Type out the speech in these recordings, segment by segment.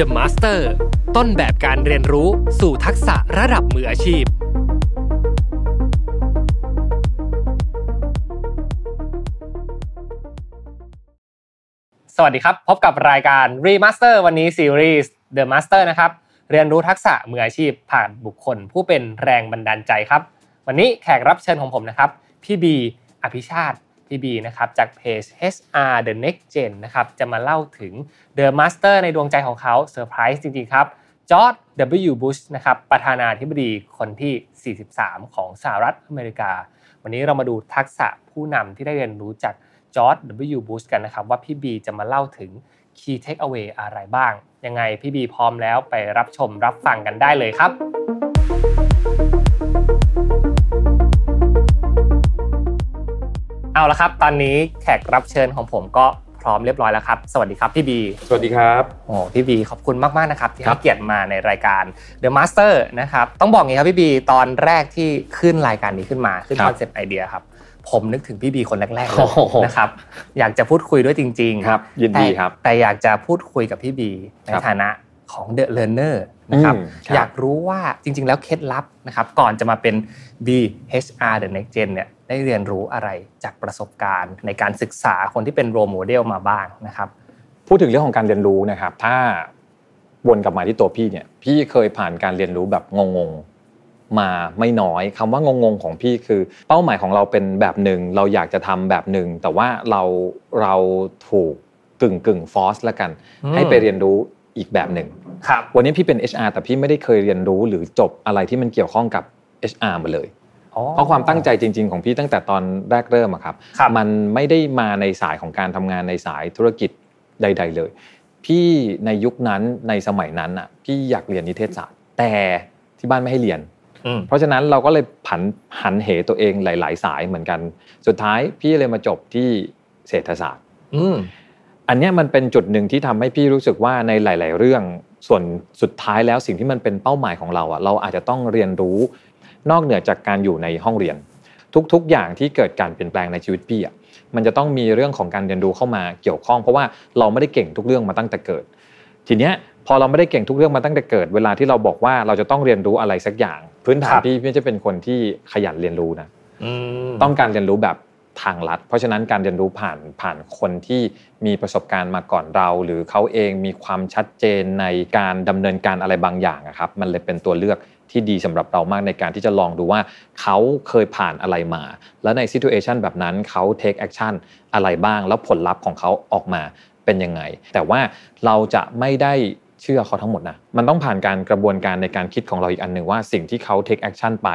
The Master ต้นแบบการเรียนรู้สู่ทักษะระดับมืออาชีพ สวัสดีครับ พบกับรายการ Remaster วันนี้ซีรีส์ The Master นะครับ เรียนรู้ทักษะมืออาชีพผ่านบุคคล ผู้เป็นแรงบันดาลใจครับ วันนี้แขกรับเชิญของผมนะครับ พี่บี อภิชาติ พี่บีนะครับจากเพจ HR The Next Gen นะครับจะมาเล่าถึง The Master ในดวงใจของเขาเซอร์ไพรส์จริงๆครับจอร์ด W. Bush นะครับประธานาธิบดีคนที่ 43 ของสหรัฐอเมริกา วันนี้เรามาดูทักษะผู้นำที่ได้เรียนรู้จากจอร์ด W. Bush กันนะครับ ว่าพี่บีจะมาเล่าถึง Key Takeaway อะไรบ้าง ยังไงพี่บีพร้อมแล้วไปรับชมรับฟังกันได้เลยครับ เอาละครับ ตอนนี้แขกรับเชิญของผมก็พร้อมเรียบร้อยแล้วครับ สวัสดีครับพี่บี สวัสดีครับโอ้พี่บีขอบคุณมากๆนะครับที่ครัให้เกียรติมาในรายการ The Master นะครับต้องบอกงี้ครับพี่บีตอนแรกที่ขึ้นรายการนี้ขึ้นมาขึ้น concept idea ครับผมนึกถึงพี่บีคนแรกๆเลยนะครับอยากจะพูดคุยด้วยจริงๆครับยินดีแต่ครับ แต่อยากจะพูดคุยกับพี่บีในครับฐานะ ของ The Learner นะครับอืมครับอยากรู้ว่าจริง ๆ แล้วเคล็ดลับนะครับก่อนจะมาเป็น BHR The Next Gen เนี่ยได้เรียนรู้อะไรจากประสบการณ์ ในการศึกษาคนที่เป็นโรโมเดลมาบ้างนะครับพูดถึงเรื่องของการเรียนรู้นะครับ ถ้าวนกลับมาที่ตัวพี่เนี่ยพี่เคยผ่านการเรียนรู้แบบงงๆมาไม่น้อยคำว่างงๆของพี่คือ เป้าหมายของเราเป็นแบบหนึ่งเราอยากจะทำแบบหนึ่งแต่ว่าเราเราถูกกึ่งกึ่งฟอสละกันอืมให้ไปเรียนรู้ อีกแบบหนึ่งครับวันนี้พี่เป็น HR แต่พี่ไม่ได้เคยเรียนรู้หรือจบอะไรที่มันเกี่ยวข้องกับ HR มาเลยเพราะความตั้งใจจริง ๆ ของพี่ตั้งแต่ตอนแรกเริ่มอะครับครับ มันไม่ได้มาในสายของการทำงานในสายธุรกิจใด ๆ เลย พี่ในยุคนั้นในสมัยนั้นอะพี่อยากเรียนนิเทศศาสตร์ แต่ที่บ้านไม่ให้เรียนอืมเพราะฉะนั้นเราก็เลยผันหันเหตัวเองหลาย ๆ สายเหมือนกัน สุดท้ายพี่เลยมาจบที่เศรษฐศาสตร์ อืมอันเนี้ยมันเป็นจุดหนึ่งที่ทำให้พี่รู้สึกว่าในหลาย ๆ เรื่องส่วนสุดท้ายแล้วสิ่งที่มันเป็นเป้าหมายของเราอะเราอาจจะต้องเรียนรู้นอกเหนือจากการอยู่ในห้องเรียน ทุกๆ อย่างที่เกิดการเปลี่ยนแปลงในชีวิตพี่อะมันจะต้องมีเรื่องของการเรียนรู้เข้ามาเกี่ยวข้อง เพราะว่าเราไม่ได้เก่งทุกเรื่องมาตั้งแต่เกิด ทีเนี้ยพอเราไม่ได้เก่งทุกเรื่องมาตั้งแต่เกิด เวลาที่เราบอกว่าเราจะต้องเรียนรู้อะไรสักอย่าง พื้นฐาคนรับพี่ไม่ใช่เป็นคนที่ขยันเรียนรู้นะอืมต้องการเรียนรู้แบบ ทางลัด เพราะฉะนั้นการเรียนรู้ผ่านผ่านคนที่มีประสบการณ์มาก่อนเรา หรือเขาเองมีความชัดเจนในการดำเนินการอะไรบางอย่างครับมันเลยเป็นตัวเลือกที่ดีสำหรับเรามากในการที่จะลองดูว่าเขาเคยผ่านอะไรมา แล้วในซิ t u เอชันแบบนั้นเขา take action อะไรบ้าง แล้วผลลัพธ์ของเขาออกมาเป็นยังไง แต่ว่าเราจะไม่ได้ เชื่อเขาทั้งหมดนะมันต้องผ่านการกระบวนการในการคิดของเราอีกอันหนึ่งว่าสิ่งที่เขา take action ไป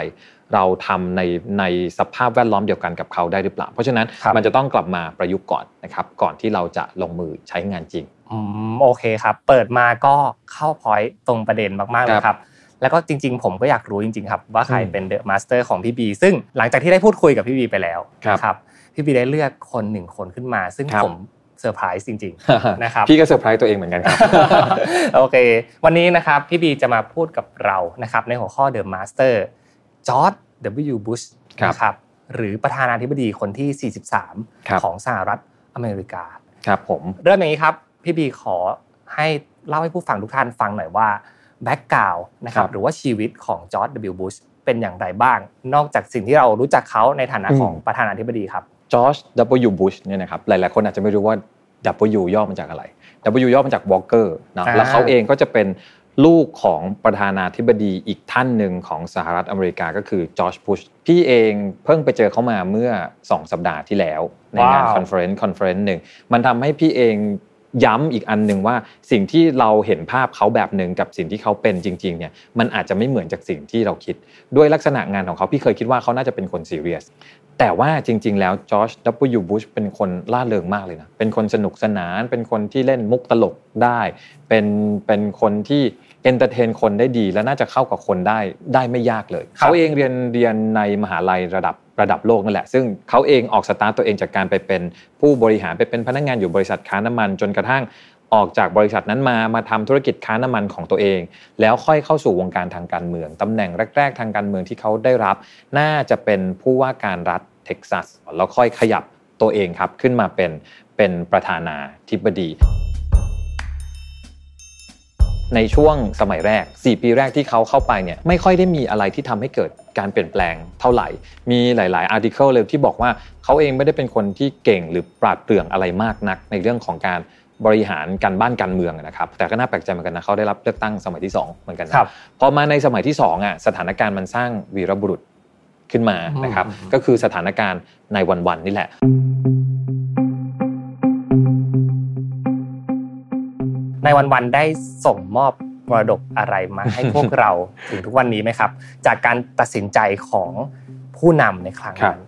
เราทำในในสภาพแวดล้อมเดียวกันกับเขาได้หรือเปล่า เพราะฉะนั้นครับมันจะต้องกลับมาประยุกต์ก่อนนะครับก่อนที่เราจะลงมือใช้งานจริงอืมโอเคครับ เปิดมาก็เข้า point ตรงประเด็นมากๆเลยครับแล้วก็จริงๆ ผมก็อยากรู้จริงๆครับว่าใครอืมเป็น The Master ของพี่บีซึ่งหลังจากที่ได้พูดคุยกับพี่บีไปแล้วครับครับพี่บีได้เลือกคนหนึ่งคนขึ้นมา ซึ่งครับผม เซอร์ไพรส์จริงๆนะครับพี่ก็เซอร์ไพรส์ตัวเองเหมือนกันครับโอเค วันนี้นะครับพี่บีจะมาพูดกับเรานะครับในหัวข้อ The Master George W. Bush ครับนะครับหรือประธานาธิบดีคนที่ครับ43 ของสหรัฐอเมริกาครับผมเริ่มอย่างนี้ครับพี่บีขอให้เล่าให้ผู้ฟังทุกท่านฟังหน่อยว่า background นะครับหรือว่าชีวิตของจอร์ด W. Bush เป็นอย่างไรบ้าง นอกจากสิ่งที่เรารู้จักเขาในฐานะของประธานาธิบดีครับ George W. Bush เนี่ยนะครับหลายๆ คนอาจจะไม่รู้ว่า W ย่อมาจากอะไร W ย่อมาจาก Walker นะอ่าแล้วเขาเองก็จะเป็นลูกของประธานาธิบดีอีกท่านหนึ่งของสหรัฐอเมริกาก็คือ George Bush พี่เองเพิ่งไปเจอเขามาเมื่อ 2 สัปดาห์ที่แล้ว ในงาน world conference conference หนึ่งมันทำให้พี่เองย้ำอีกอันหนึ่งว่าสิ่งที่เราเห็นภาพเขาแบบหนึ่งกับสิ่งที่เขาเป็นจริงๆเนี่ยมันอาจจะไม่เหมือนจากสิ่งที่เราคิด ด้วยลักษณะงานของเขาพี่เคยคิดว่าเขาน่าจะเป็นคนซีเรียสแต่ว่าจริง ๆ แล้วจอร์จ W. Bush เป็นคนร่าเริงมากเลยนะ เป็นคนสนุกสนาน เป็นคนที่เล่นมุกตลกได้ เป็นเป็นคนที่ entertain คนได้ดี และน่าจะเข้ากับคนได้ได้ไม่ยากเลยครับเขาเองเรียนเรียนในมหาลัยระดับระดับโลกนั่นแหละ ซึ่งเขาเองออกสตาร์ตตัวเองจากการไปเป็นผู้บริหารไปเป็นพนักงานอยู่บริษัทค้าน้ำมัน จนกระทั่ง ออกจากบริษัทนั้นมามาทำธุรกิจค้าน้ำมันของตัวเอง แล้วค่อยเข้าสู่วงการทางการเมืองตำแหน่งแรก ๆ ทางการเมืองที่เขาได้รับ น่าจะเป็นผู้ว่าการรัฐเท็กซัสแล้วค่อยขยับตัวเองครับ ขึ้นมาเป็นเป็นประธานาธิบดี ในช่วงสมัยแรก 4 ปีแรกที่เขาเข้าไปเนี่ยไม่ค่อยได้มีอะไรที่ทำให้เกิดการเปลี่ยนแปลงเท่าไหร่ มีหลาย ๆ article เลยที่บอกว่าเขาเองไม่ได้เป็นคนที่เก่งหรือปราดเปรื่องอะไรมากนักในเรื่องของการ บริหารการบ้านการเมืองนะครับ แต่ก็น่าแปลกใจเหมือนกันนะเขาได้รับเลือกตั้งสมัยที่2เหมือนกันนะพอมาในสมัยที่2อะสถานการณ์มันสร้างวีรบุรุษขึ้นมานะครับ ก็คือสถานการณ์ nine one one นี่แหละ nine one one ได้ส่งมอบมรดกอะไรมาให้พวกเราถึงทุกวันนี้ไหมครับ จากการตัดสินใจของผู้นำในครั้งนั้น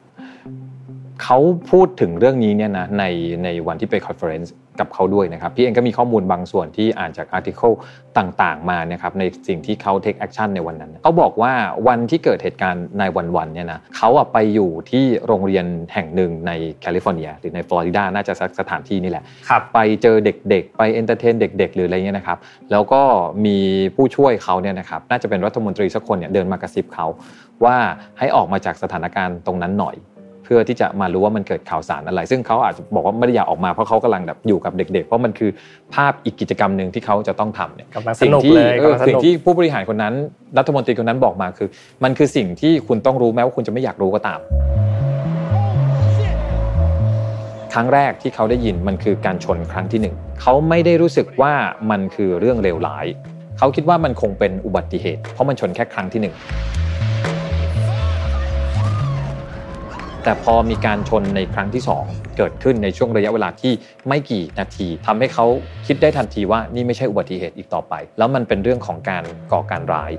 เขาพูดถึงเรื่องนี้เนี่ยนะในในวันที่ไป conference กับเขาด้วยนะครับ พี่เองก็มีข้อมูลบางส่วนที่อ่านจาก articleต่างๆ มานะครับในสิ่งที่เขา take action ในวันนั้น เขาบอกว่าวันที่เกิดเหตุการณ์ nine one one เนี่ยนะเขาอะไปอยู่ที่โรงเรียนแห่งหนึ่งในแคลิฟอร์เนีย หรือในฟลอริดาน่าจะสักสถานที่นี่แหละ ไปเจอเด็กๆ ไป entertain เด็ก ๆ หรืออะไรเงี้ยนะครับ แล้วก็มีผู้ช่วยเขาเนี่ยนะครับน่าจะเป็นรัฐมนตรีสักคนเนี่ยเดินมากระซิบเขาว่าให้ออกมาจากสถานการณ์ตรงนั้นหน่อย เพื่อที่จะมารู้ว่ามันเกิดข่าวสารอะไร ซึ่งเขาอาจจะบอกว่าไม่ได้อยากออกมาเพราะเขากำลังแบบอยู่กับเด็ก ๆ เพราะมันคือภาพอีกกิจกรรมหนึ่งที่เขาจะต้องทำเนี่ยสิ่งที่สิ่งที่ผู้บริหารคนนั้นรัฐมนตรีคนนั้นบอกมาคือ มันคือสิ่งที่คุณต้องรู้แม้ว่าคุณจะไม่อยากรู้ก็ตาม ครั้งแรกที่เขาได้ยินมันคือการชนครั้งที่หนึ่งเขาไม่ได้รู้สึกว่ามันคือเรื่องเลวร้ายเขาคิดว่ามันคงเป็นอุบัติเหตุ เพราะมันชนแค่ครั้งที่หนึ่ง แต่พอมีการชนในครั้งที่ 2 เกิดขึ้นในช่วงระยะเวลาที่ไม่กี่นาทีทำให้เขาคิดได้ทันทีว่านี่ไม่ใช่อุบัติเหตุอีกต่อไป แล้วมันเป็นเรื่องของการก่อการร้าย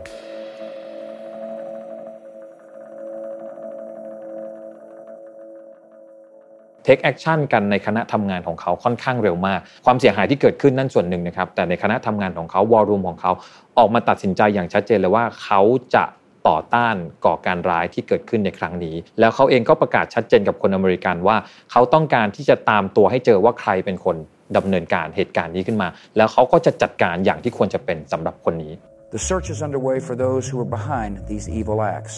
take action กันในคณะทำงานของเขาค่อนข้างเร็วมาก ความเสียหายที่เกิดขึ้นนั่นส่วนหนึ่งนะครับ แต่ในคณะทำงานของเขา war room ของเขาออกมาตัดสินใจอย่างชัดเจนเลยว่าเขาจะ ต่อต้านก่อการร้ายที่เกิดขึ้นในครั้งนี้ แล้วเขาเองก็ประกาศชัดเจนกับคนอเมริกันว่า เขาต้องการที่จะตามตัวให้เจอว่าใครเป็นคนดำเนินการเหตุการณ์นี้ขึ้นมา แล้วเขาก็จะจัดการอย่างที่ควรจะเป็นสำหรับคนนี้ The search is underway for those who are behind these evil acts.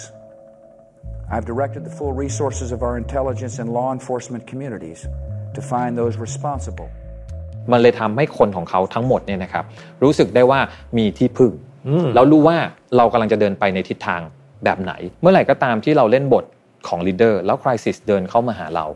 I've directed the full resources of our intelligence and law enforcement communities to find those responsible. มันเลยทำให้คนของเขาทั้งหมดเนี่ยนะครับรู้สึกได้ว่ามีที่พึ่ง เรารู้ว่าเรากำลังจะเดินไปในทิศทางแบบไหน เมื่อไหร่ก็ตามที่เราเล่นบทของ leader แล้ว crisis เดินเข้ามาหาเรา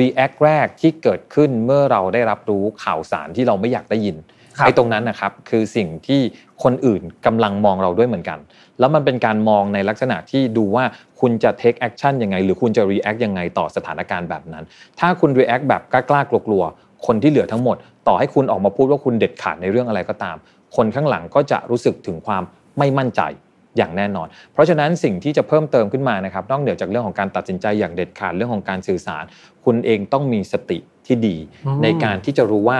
React แรกที่เกิดขึ้นเมื่อเราได้รับรู้ข่าวสารที่เราไม่อยากได้ยินไอ้ตรงนั้นนะครับคือสิ่งที่คนอื่นกำลังมองเราด้วยเหมือนกัน แล้วมันเป็นการมองในลักษณะที่ดูว่าคุณจะ take action ยังไง หรือคุณจะ react ยังไงต่อสถานการณ์แบบนั้น ถ้าคุณ react แบบกล้าๆกลัวๆคนที่เหลือทั้งหมด ต่อให้คุณออกมาพูดว่าคุณเด็ดขาดในเรื่องอะไรก็ตาม คนข้างหลังก็จะรู้สึกถึงความไม่มั่นใจอย่างแน่นอน เพราะฉะนั้นสิ่งที่จะเพิ่มเติมขึ้นมานะครับนอกเหนือจากเรื่องของการตัดสินใจอย่างเด็ดขาดเรื่องของการสื่อสาร คุณเองต้องมีสติที่ดี ในการที่จะรู้ว่า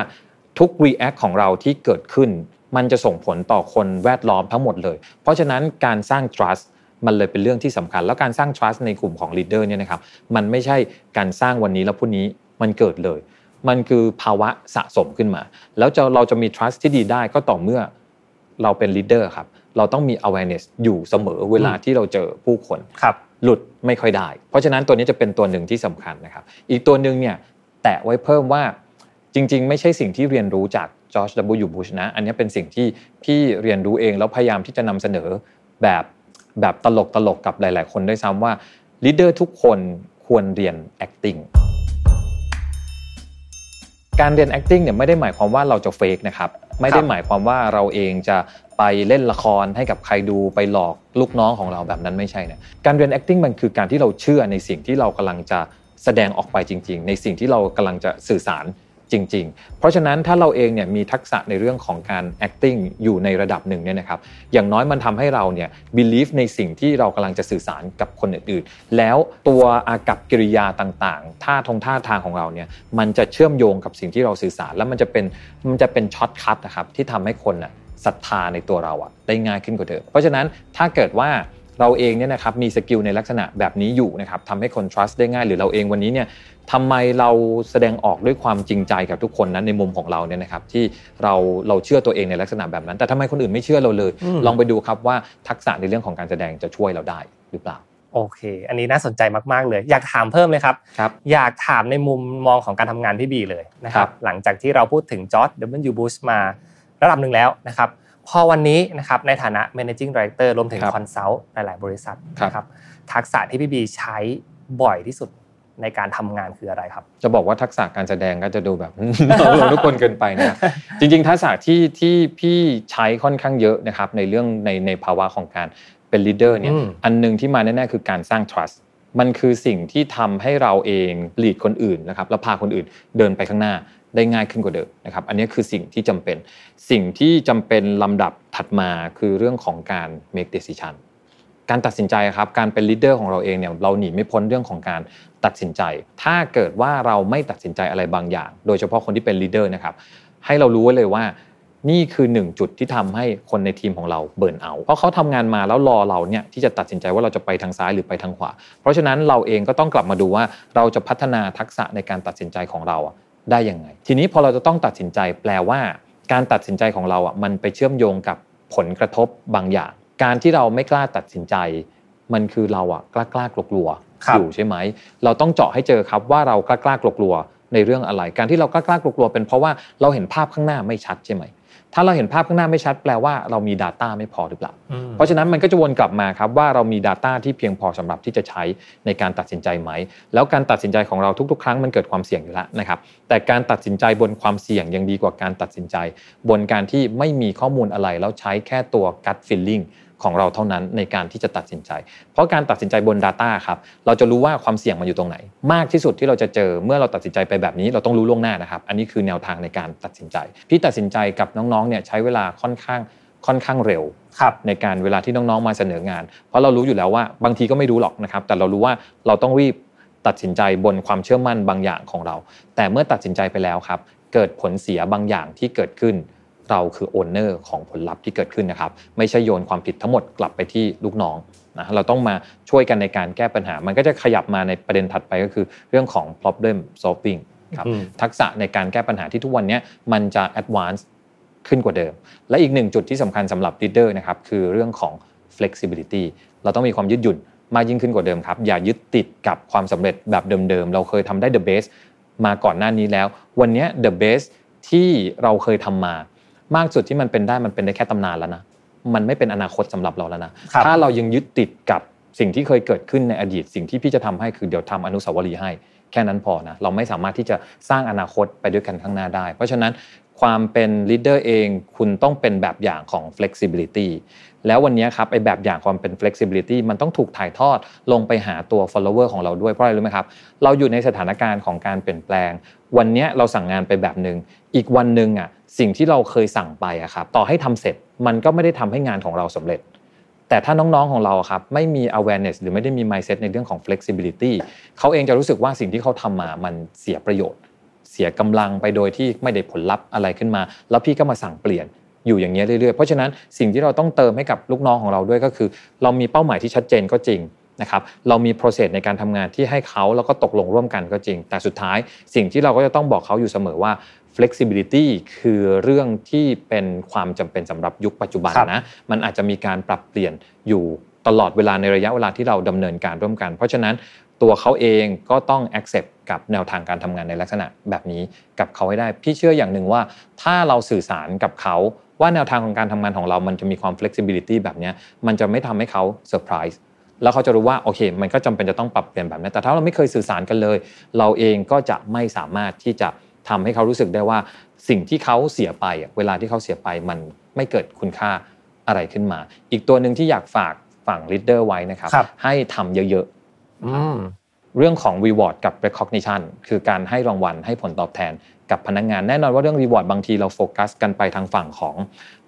ทุก react ของเราที่เกิดขึ้น มันจะส่งผลต่อคนแวดล้อมทั้งหมดเลย เพราะฉะนั้นการสร้าง trust มันเลยเป็นเรื่องที่สำคัญ แล้วการสร้าง trust ในกลุ่มของ leader เนี่ยนะครับมันไม่ใช่การสร้างวันนี้แล้วพรุ่งนี้มันเกิดเลย มันคือภาวะสะสมขึ้นมา แล้วจะเราจะมี trust ที่ดีได้ก็ต่อเมื่อเราเป็น leader ครับ เราต้องมี awareness อยู่เสมอเวลาที่เราเจอผู้คนครับหลุดไม่ค่อยได้ เพราะฉะนั้นตัวนี้จะเป็นตัวหนึ่งที่สำคัญนะครับ อีกตัวหนึ่งเนี่ยแปะไว้เพิ่มว่าจริง ๆ ไม่ใช่สิ่งที่เรียนรู้จาก George W. Bush นะ อันนี้เป็นสิ่งที่พี่เรียนรู้เองแล้วพยายามที่จะนำเสนอแบบแบบตลกตลกกับหลาย ๆ คนด้วยซ้ำว่า leader ทุกคนควรเรียน acting การเรียน acting เนี่ยไม่ได้หมายความว่าเราจะ fake นะครับไม่ได้หมายความว่าเราเองจะไปเล่นละครให้กับใครดูไปหลอกลูกน้องของเราแบบนั้นไม่ใช่นะการเรียน acting มันคือการที่เราเชื่อในสิ่งที่เรากำลังจะแสดงออกไปจริง ๆ ในสิ่งที่เรากำลังจะสื่อสาร จริง ๆ เพราะฉะนั้นถ้าเราเองเนี่ยมีทักษะในเรื่องของการ acting อยู่ในระดับหนึ่งเนี่ยนะครับอย่างน้อยมันทำให้เราเนี่ย believe ในสิ่งที่เรากำลังจะสื่อสารกับคนอื่นๆ แล้วตัวอากัปกิริยาต่างๆ ท่าทงท่าทางของเราเนี่ยมันจะเชื่อมโยงกับสิ่งที่เราสื่อสาร แล้วมันจะเป็นมันจะเป็น shortcut นะครับที่ทำให้คนน่ะศรัทธาในตัวเราอะได้ง่ายขึ้นกว่าเดิมเพราะฉะนั้นถ้าเกิดว่าเราเองเนี่ยนะครับมี skill ในลักษณะแบบนี้อยู่นะครับทำให้คน trust ได้ง่าย หรือเราเองวันนี้เนี่ย ทำไมเราแสดงออกด้วยความจริงใจกับทุกคนนั้นในมุมของเราเนี่ยนะครับที่เราเราเชื่อตัวเองในลักษณะแบบนั้น แต่ทำไมคนอื่นไม่เชื่อเราเลย ลองไปดูครับว่าทักษะในเรื่องของการแสดงจะช่วยเราได้หรือเปล่าโอเค อันนี้น่าสนใจมากๆเลย อยากถามเพิ่มเลยครับครับ อยากถามในมุมมองของการทำงานพี่บีเลยนะครับ หลังจากที่เราพูดถึงจอร์ดเดบันยูบูชมาระดับหนึ่งแล้วนะครับ พอวันนี้นะครับในฐานะ managing director รวมถึง consult หลาย ๆ บริษัทนะครับ ทักษะที่พี่บีใช้บ่อยที่สุด ในการทำงานคืออะไรครับ จะบอกว่าทักษะการแสดงก็จะดูแบบเราทุกคนเกินไปนะจริง ๆ ทักษะที่ที่พี่ใช้ค่อนข้างเยอะนะครับในเรื่องในในภาวะของการเป็น leader เนี่ยอันหนึ่งที่มาแน่ๆคือการสร้าง trust มันคือสิ่งที่ทำให้เราเอง lead คนอื่นนะครับแล้วพาคนอื่นเดินไปข้างหน้าได้ง่ายขึ้นกว่าเดิมนะครับอันนี้คือสิ่งที่จำเป็น สิ่งที่จำเป็นลำดับถัดมาคือเรื่องของการ make decision การตัดสินใจครับการเป็น leader ของเราเองเนี่ยเราหนีไม่พ้นเรื่องของการตัดสินใจ ถ้าเกิดว่าเราไม่ตัดสินใจอะไรบางอย่าง โดยเฉพาะคนที่เป็น leader นะครับให้เรารู้ไว้เลยว่านี่คือหนึ่งจุดที่ทำให้คนในทีมของเรา burnout เพราะเขาทำงานมาแล้วรอเราเนี่ยที่จะตัดสินใจว่าเราจะไปทางซ้ายหรือไปทางขวา เพราะฉะนั้นเราเองก็ต้องกลับมาดูว่าเราจะพัฒนาทักษะในการตัดสินใจของเราได้ยังไง ทีนี้พอเราจะต้องตัดสินใจแปลว่า การตัดสินใจของเราอะมันไปเชื่อมโยงกับผลกระทบบางอย่าง การที่เราไม่กล้าตัดสินใจ มันคือเราอะกล้ากล้ากลัวอยู่ใช่ไหม เราต้องเจาะให้เจอครับว่าเรากล้ากล้ากลัวในเรื่องอะไร การที่เรากล้ากล้ากลัวเป็นเพราะว่าเราเห็นภาพข้างหน้าไม่ชัดใช่ไหมถ้าเราเห็นภาพข้างหน้าไม่ชัดแปลว่าเรามี Data ไม่พอหรือเปล่า เพราะฉะนั้นมันก็จะวนกลับมาครับว่าเรามี Data ที่เพียงพอสำหรับที่จะใช้ในการตัดสินใจไหม แล้วการตัดสินใจของเราทุก ๆ ครั้งมันเกิดความเสี่ยงอยู่แล้วนะครับ แต่การตัดสินใจบนความเสี่ยงยังดีกว่าการตัดสินใจ บนการที่ไม่มีข้อมูลอะไรแล้วใช้แค่ตัว gut feeling ของเราเท่านั้นในการที่จะตัดสินใจ เพราะการตัดสินใจบน Data ครับ เราจะรู้ว่าความเสี่ยงมันอยู่ตรงไหน มากที่สุดที่เราจะเจอเมื่อเราตัดสินใจไปแบบนี้ เราต้องรู้ล่วงหน้านะครับ อันนี้คือแนวทางในการตัดสินใจ พี่ตัดสินใจกับน้องๆเนี่ยใช้เวลาค่อนข้างค่อนข้างเร็วในการเวลาที่น้องๆมาเสนองาน เพราะเรารู้อยู่แล้วว่าบางทีก็ไม่รู้หรอกนะครับ แต่เรารู้ว่าเราต้องรีบตัดสินใจบนความเชื่อมั่นบางอย่างของเรา แต่เมื่อตัดสินใจไปแล้วครับ เกิดผลเสียบางอย่างที่เกิดขึ้น เราคือโอนเนอร์ของผลลัพธ์ที่เกิดขึ้นนะครับ ไม่ใช่โยนความผิดทั้งหมดกลับไปที่ลูกน้องนะเราต้องมาช่วยกันในการแก้ปัญหา มันก็จะขยับมาในประเด็นถัดไปก็คือเรื่องของ problem solving ครับทักษะในการแก้ปัญหาที่ทุกวันนี้มันจะ advance ขึ้นกว่าเดิม และอีกหนึ่งจุดที่สำคัญสำหรับ leader นะครับคือเรื่องของ flexibility เราต้องมีความยืดหยุ่นมากยิ่งขึ้นกว่าเดิมครับ อย่ายึดติดกับความสำเร็จแบบเดิมๆ เราเคยทำได้ the best มาก่อนหน้านี้แล้ว วันนี้ the best ที่เราเคยทำมา มากสุดที่มันเป็นได้มันเป็นได้แค่ตำนานแล้วนะมันไม่เป็นอนาคตสำหรับเราแล้วนะถ้าเรายังยึดติดกับสิ่งที่เคยเกิดขึ้นในอดีต สิ่งที่พี่จะทำให้คือเดี๋ยวทำอนุสาวรีย์ให้ แค่นั้นพอนะเราไม่สามารถที่จะสร้างอนาคตไปด้วยกันข้างหน้าได้ เพราะฉะนั้นความเป็น leader เองคุณต้องเป็นแบบอย่างของ flexibility แล้ววันนี้ครับไอแบบอย่างความเป็น flexibility มันต้องถูกถ่ายทอดลงไปหาตัว follower ของเราด้วยเพราะอะไรรู้ไหมครับ เราอยู่ในสถานการณ์ของการเปลี่ยนแปลง วันนี้เราสั่งงานไปแบบหนึ่งอีกวันหนึ่งอะ สิ่งที่เราเคยสั่งไปอะครับต่อให้ทำเสร็จมันก็ไม่ได้ทำให้งานของเราสำเร็จ แต่ถ้าน้องๆของเราครับไม่มี awareness หรือไม่ได้มี mindset ในเรื่องของ flexibility เขาเองจะรู้สึกว่าสิ่งที่เขาทำมามันเสียประโยชน์ เสียกำลังไปโดยที่ไม่ได้ผลลัพธ์อะไรขึ้นมา แล้วพี่ก็มาสั่งเปลี่ยนอยู่อย่างเงี้ยเรื่อยๆ เพราะฉะนั้นสิ่งที่เราต้องเติมให้กับลูกน้องของเราด้วยก็คือ เรามีเป้าหมายที่ชัดเจนก็จริงนะครับเรามี process ในการทำงานที่ให้เขาแล้วก็ตกลงร่วมกันก็จริง แต่สุดท้ายสิ่งที่เราก็จะต้องบอกเขาอยู่เสมอว่า flexibility คือเรื่องที่เป็นความจำเป็นสำหรับยุคปัจจุบันนะ มันอาจจะมีการปรับเปลี่ยนอยู่ตลอดเวลาในระยะเวลาที่เราดำเนินการร่วมกัน เพราะฉะนั้นตัวเขาเองก็ต้อง accept กับแนวทางการทำงานในลักษณะแบบนี้กับเขาให้ได้ พี่เชื่ออย่างหนึ่งว่า ถ้าเราสื่อสารกับเขาว่าแนวทางของการทำงานของเรามันจะมีความ flexibility แบบนี้มันจะไม่ทำให้เขาเซอร์ไพรส์แล้วเขาจะรู้ว่าโอเค มันก็จำเป็นจะต้องปรับเปลี่ยนแบบนี้แต่ถ้าเราไม่เคยสื่อสารกันเลย เราเองก็จะไม่สามารถที่จะ ทำให้เขารู้สึกได้ว่าสิ่งที่เขาเสียไปเวลาที่เขาเสียไปมันไม่เกิดคุณค่าอะไรขึ้นมา อีกตัวหนึ่งที่อยากฝากฝั่ง leader ไว้นะครับ ให้ทำเยอะๆเรื่องของ reward กับ recognition คือการให้รางวัลให้ผลตอบแทนกับพนักงงานแน่นอนว่าเรื่อง reward บางทีเราโฟกัสกันไปทางฝั่งของ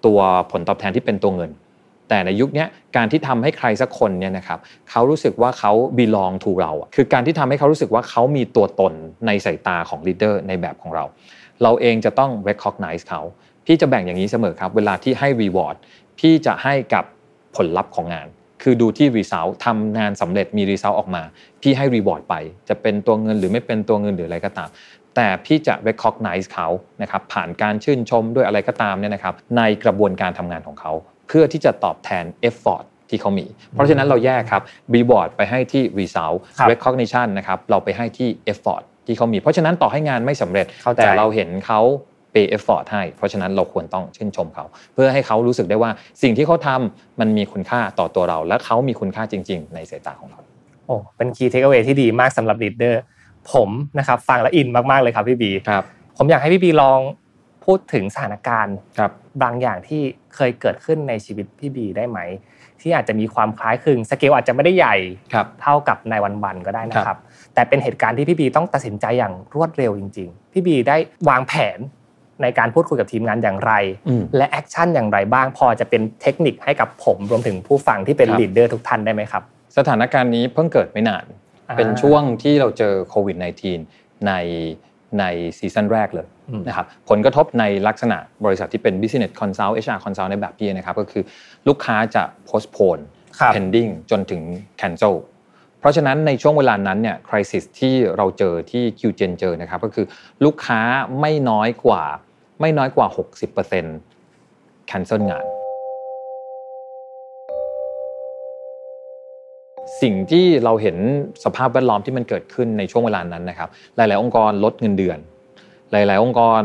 ตัวผลตอบแทนที่เป็นตัวเงิน แต่ในยุคนี้การที่ทำให้ใครสักคนเนี่ยนะครับเขารู้สึกว่าเขา belong to เราคือการที่ทำให้เขารู้สึกว่าเขามีตัวตนในสายตาของ leader ในแบบของเรา เราเองจะต้อง recognize เขาพี่จะแบ่งอย่างนี้เสมอครับ เวลาที่ให้ reward พี่จะให้กับผลลัพธ์ของงาน คือดูที่ result ทำงานสำเร็จมี result ออกมา พี่ให้ reward ไป จะเป็นตัวเงินหรือไม่เป็นตัวเงินหรืออะไรก็ตามแต่พี่จะ recognize เขานะครับผ่านการชื่นชมด้วยอะไรก็ตามเนี่ยนะครับในกระบวนการทำงานของเขา เพื่อที่จะตอบแทน effort ที่เขามี เพราะฉะนั้นเราแยกครับ reward ไปให้ที่ result recognition นะครับเราไปให้ที่ effort ที่เขามี เพราะฉะนั้นต่อให้งานไม่สำเร็จ แต่เราเห็นเขาเป pay effort ให้ เพราะฉะนั้นเราควรต้องชื่นชมเขา เพื่อให้เขารู้สึกได้ว่าสิ่งที่เขาทำมันมีคุณค่าต่อตัวเรา และเขามีคุณค่าจริง ๆ ในสายตาของเราโอ้เป็น key takeaway ที่ดีมากสำหรับ leader ผมนะครับฟังแล้วอินมากๆเลยครับพี่บีครับผมอยากให้พี่บีลอง พูดถึงสถานการณ์ครับบางอย่างที่เคยเกิดขึ้นในชีวิตพี่บีได้ไหม ที่อาจจะมีความคล้ายคลึงสเกลอาจจะไม่ได้ใหญ่ครับเท่ากับในวันๆก็ได้นะคครัรับบแต่เป็นเหตุการณ์ที่พี่บีต้องตัดสินใจอย่างรวดเร็วจริง ๆ พี่บีได้วางแผนในการพูดคุยกับทีมงานอย่างไรอืมและ action อย่างไรบ้างพอจะเป็นเทคนิคให้กับผมรวมถึงผู้ฟังที่เป็นครับ leaderทุกท่านได้ไหมครับ สถานการณ์นี้เพิ่งเกิดไม่นานอ่าเป็นช่วงที่เราเจอโควิด -19 ในใน season แรกเลยอืม นะครับผลกระทบในลักษณะบริษัทที่เป็น business consult HR consult ในแบบพี่นะครับก็คือลูกค้าจะ postpone ครับ pending จนถึง cancel เพราะฉะนั้นในช่วงเวลานั้นเนี่ย crisis ที่เราเจอที่ QGen เจอนะครับก็คือลูกค้าไม่น้อยกว่าไม่น้อยกว่า 60% cancel งาน สิ่งที่เราเห็นสภาพแวดล้อมที่มันเกิดขึ้นในช่วงเวลานั้นนะครับ หลาย ๆ องค์กรลดเงินเดือน หลาย ๆ องค์กร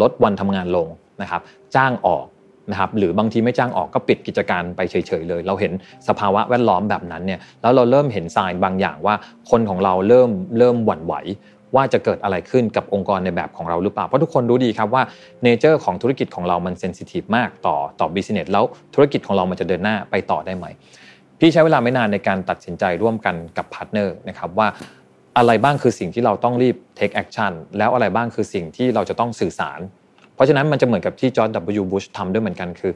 ลดวันทำงานลงนะครับจ้างออกนะครับหรือบางทีไม่จ้างออกก็ปิดกิจการไปเฉย ๆ เลย เราเห็นสภาวะแวดล้อมแบบนั้นเนี่ยแล้วเราเริ่มเห็นสายบางอย่างว่าคนของเราเริ่มเริ่มหวั่นไหวว่าจะเกิดอะไรขึ้นกับองค์กรในแบบของเราหรือเปล่า เพราะทุกคนรู้ดีครับว่า nature ของธุรกิจของเรามัน sensitive มากต่อต่อ business แล้วธุรกิจของเรามันจะเดินหน้าไปต่อได้ไหม พี่ใช้เวลาไม่นานในการตัดสินใจร่วมกันกับ partner นะครับว่า อะไรบ้างคือสิ่งที่เราต้องรีบ take action แล้วอะไรบ้างคือสิ่งที่เราจะต้องสื่อสาร เพราะฉะนั้นมันจะเหมือนกับที่จอร์ด W. บุชทำด้วยเหมือนกันคือ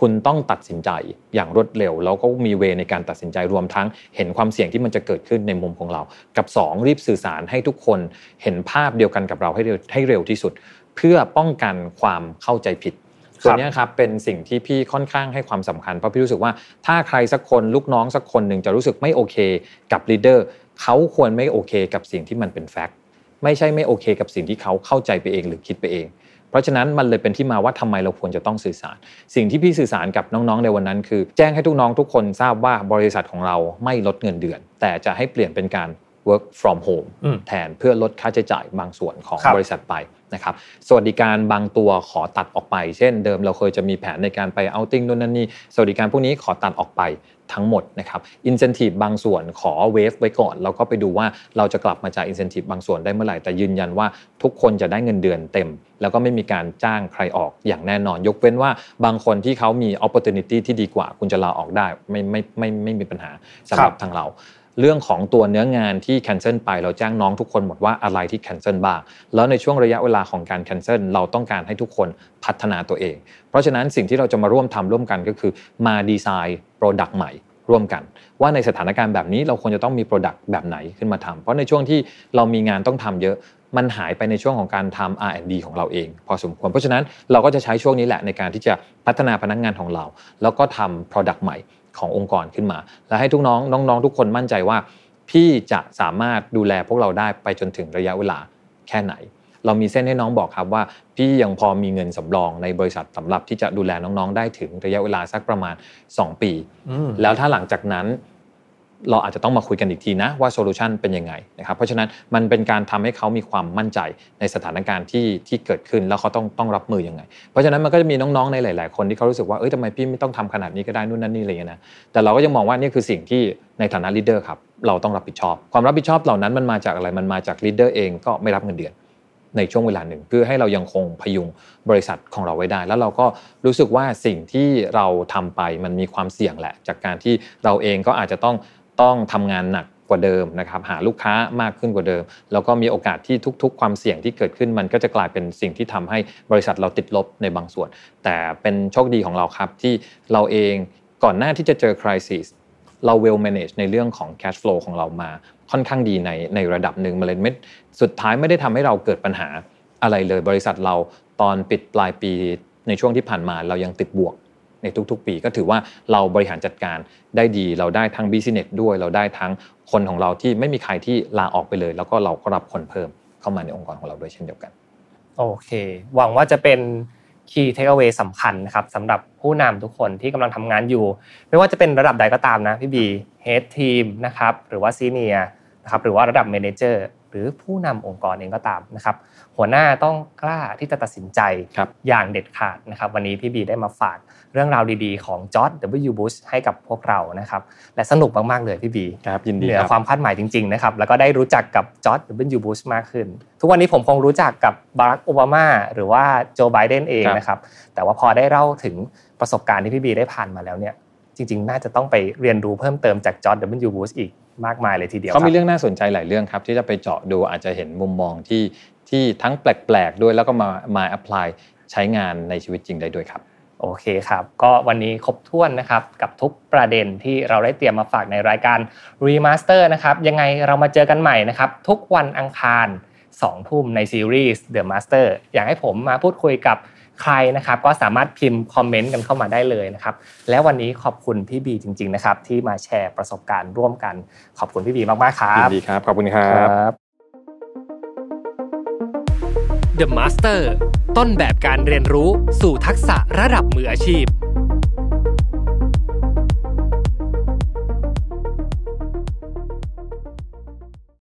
คุณต้องตัดสินใจอย่างรวดเร็ว แล้วก็มีเวในการตัดสินใจรวมทั้งเห็นความเสี่ยงที่มันจะเกิดขึ้นในมุมของเรา กับ 2 รีบสื่อสารให้ทุกคนเห็นภาพเดียวกันกับเราให้เร็วให้เร็วที่สุด เพื่อป้องกันความเข้าใจผิด ส่วนเนี้ยครับเป็นสิ่งที่พี่ค่อนข้างให้ความสำคัญเพราะพี่รู้สึกว่าถ้าใครสักคนลูกน้องสักคนหนึ่งจะรู้สึกไม่โอเคกับลีดเดอร์เขาควรไม่โอเคกับสิ่งที่มันเป็นแฟกต์ไม่ใช่ไม่โอเค กับสิ่งที่เขาเข้าใจไปเองหรือคิดไปเอง เพราะฉะนั้นมันเลยเป็นที่มาว่าทำไมเราควรจะต้องสื่อสาร สิ่งที่พี่สื่อสารกับน้องๆในวันนั้นคือ แจ้งให้ทุกน้องทุกคนทราบว่าบริษัทของเราไม่ลดเงินเดือน แต่จะให้เปลี่ยนเป็นการ work from home อืมแทนเพื่อลดค่าใช้จ่ายบางส่วนของครับบริษัทไป นะครับสวัสดิการบางตัวขอตัดออกไป เช่นเดิมเราเคยจะมีแผนในการไปเอาติ้งนู่นนั่นนี่สวัสดิการพวกนี้ขอตัดออกไปทั้งหมดนะครับอินเซนティブบางส่วนขอเวฟไว้ก่อน แล้วก็ไปดูว่าเราจะกลับมาจ่ายอินเซนティブบางส่วนได้เมื่อไหร่ แต่ยืนยันว่าทุกคนจะได้เงินเดือนเต็ม แล้วก็ไม่มีการจ้างใครออกอย่างแน่นอน ยกเว้นว่าบางคนที่เขามี opportunity ที่ดีกว่า คุณจะลาออกได้ไม่ไม่ไม่ไม่ไม่มีปัญหาสำหรับทางเรา เรื่องของตัวเนื้องานที่ cancel ไปเราแจ้งน้องทุกคนหมดว่าอะไรที่ cancel บ้างแล้วในช่วงระยะเวลาของการ cancel เราต้องการให้ทุกคนพัฒนาตัวเอง เพราะฉะนั้นสิ่งที่เราจะมาร่วมทำร่วมกันก็คือมาดีไซน์ Product ใหม่ร่วมกัน ว่าในสถานการณ์แบบนี้เราควรจะต้องมี Product แบบไหนขึ้นมาทำเพราะในช่วงที่เรามีงานต้องทำเยอะมันหายไปในช่วงของการทำ R&D ของเราเอง พอสมควร เพราะฉะนั้นเราก็จะใช้ช่วงนี้แหละในการที่จะพัฒนาพนักงานของเรา แล้วก็ทำ Product ใหม่ ขององค์กรขึ้นมา และให้ทุกน้องน้องๆ ทุกคนมั่นใจว่า พี่จะสามารถดูแลพวกเราได้ไปจนถึงระยะเวลาแค่ไหน เรามีเส้นให้น้องบอกครับว่า พี่ยังพอมีเงินสำรองในบริษัทสำหรับที่จะดูแลน้องๆ ได้ถึงระยะเวลาสักประมาณ 2 ปีอืมแล้วถ้าหลังจากนั้น เราอาจจะต้องมาคุยกันอีกทีนะว่า solution เป็นยังไงนะครับเพราะฉะนั้นมันเป็นการทำให้เขามีความมั่นใจในสถานการณ์ที่ที่เกิดขึ้นแล้วเขาต้องต้องรับมือยังไง เพราะฉะนั้นมันก็จะมีน้องๆในหลาย ๆ คนที่เขารู้สึกว่าเอ้ยทำไมพี่ไม่ต้องทำขนาดนี้ก็ได้นู่นนั่นนี่อะไรอย่างเงี้ยนะแต่เราก็ยังมองว่านี่คือสิ่งที่ในฐานะ leader ครับเราต้องรับผิดชอบ ความรับผิดชอบเหล่านั้นมันมาจากอะไรมันมาจาก leader เองก็ไม่รับเงินเดือนในช่วงเวลาหนึ่งเพื่อให้เรายังคงพยุงบริษัทของเราไว้ได้ แล้วเราก็รู้สึกว่าสิ่งที่เราทำไปมันมีความเสี่ยงแหละ จากการที่เราเองก็อาจจะต้อง ต้องทำงานหนักกว่าเดิมนะครับหาลูกค้ามากขึ้นกว่าเดิม แล้วก็มีโอกาสที่ทุกๆ ความเสี่ยงที่เกิดขึ้นมันก็จะกลายเป็นสิ่งที่ทำให้บริษัทเราติดลบในบางส่วน แต่เป็นโชคดีของเราครับที่เราเองก่อนหน้าที่จะเจอคริสิสเรา well manage ในเรื่องของ cash flow ของเรามาค่อนข้างดีในในระดับหนึ่งมันเลยไม่สุดท้ายไม่ได้ทำให้เราเกิดปัญหาอะไรเลย บริษัทเราตอนปิดปลายปีในช่วงที่ผ่านมาเรายังติดบวก ในทุกๆ ปี ก็ถือว่าเราบริหารจัดการได้ดี เราได้ทั้ง business ด้วย เราได้ทั้งคนของเราที่ไม่มีใครที่ลาออกไปเลย แล้วก็เราก็รับคนเพิ่มเข้ามาในองค์กรของเราด้วยเช่นเดียวกัน โอเค หวังว่าจะเป็น key takeaway สำคัญนะครับสำหรับผู้นำทุกคนที่กำลังทำงานอยู่ ไม่ว่าจะเป็นระดับใดก็ตามนะพี่บี head team นะครับหรือว่า senior นะครับหรือว่าระดับ manager หรือผู้นำองค์กรเองก็ตามนะครับ หัวหน้าต้องกล้าที่จะตัดสินใจอย่างเด็ดขาดนะครับ วันนี้พี่บีได้มาฝากเรื่องราวดีๆ ของจอร์ด W. Bush ให้กับพวกเรานะครับ และสนุกมากๆเลยพี่บีครับยินดีเหนือความคาดหมายจริงๆนะครับ แล้วก็ได้รู้จักกับจอร์ด W. Bush มากขึ้น ทุกวันนี้ผมคงรู้จักกับบารักโอบามาหรือว่าโจไบเดนเองนะครับ แต่ว่าพอได้เล่าถึงประสบการณ์ที่พี่บีได้ผ่านมาแล้วเนี่ย จริง ๆ น่าจะต้องไปเรียนรู้เพิ่มเติมจากจอร์ด W. Bush อีก มากมายเลยทีเดียวเขามีเรื่องน่าสนใจหลายเรื่องครับ ที่จะไปเจาะดูอาจจะเห็นมุมมองที่ที่ทั้งแปลกๆด้วยแล้วก็มามา apply ใช้งานในชีวิตจริงได้ด้วยครับโอเคครับ ก็วันนี้ครบถ้วนนะครับ กับทุกประเด็นที่เราได้เตรียมมาฝากในรายการ Remaster นะครับ ยังไงเรามาเจอกันใหม่นะครับ ทุกวันอังคาร2ทุ่มในซีรีส์ Remaster อยากให้ผมมาพูดคุยกับ ใครนะครับก็สามารถพิมพ์คอมเมนต์กันเข้ามาได้เลยนะครับแล้ววันนี้ขอบคุณพี่บีจริง ๆ นะครับ ที่มาแชร์ประสบการณ์ร่วมกัน ขอบคุณพี่บีมากๆครับยินดีครับขอบคุณครับ The Master ต้นแบบการเรียนรู้สู่ทักษะระดับมืออาชีพ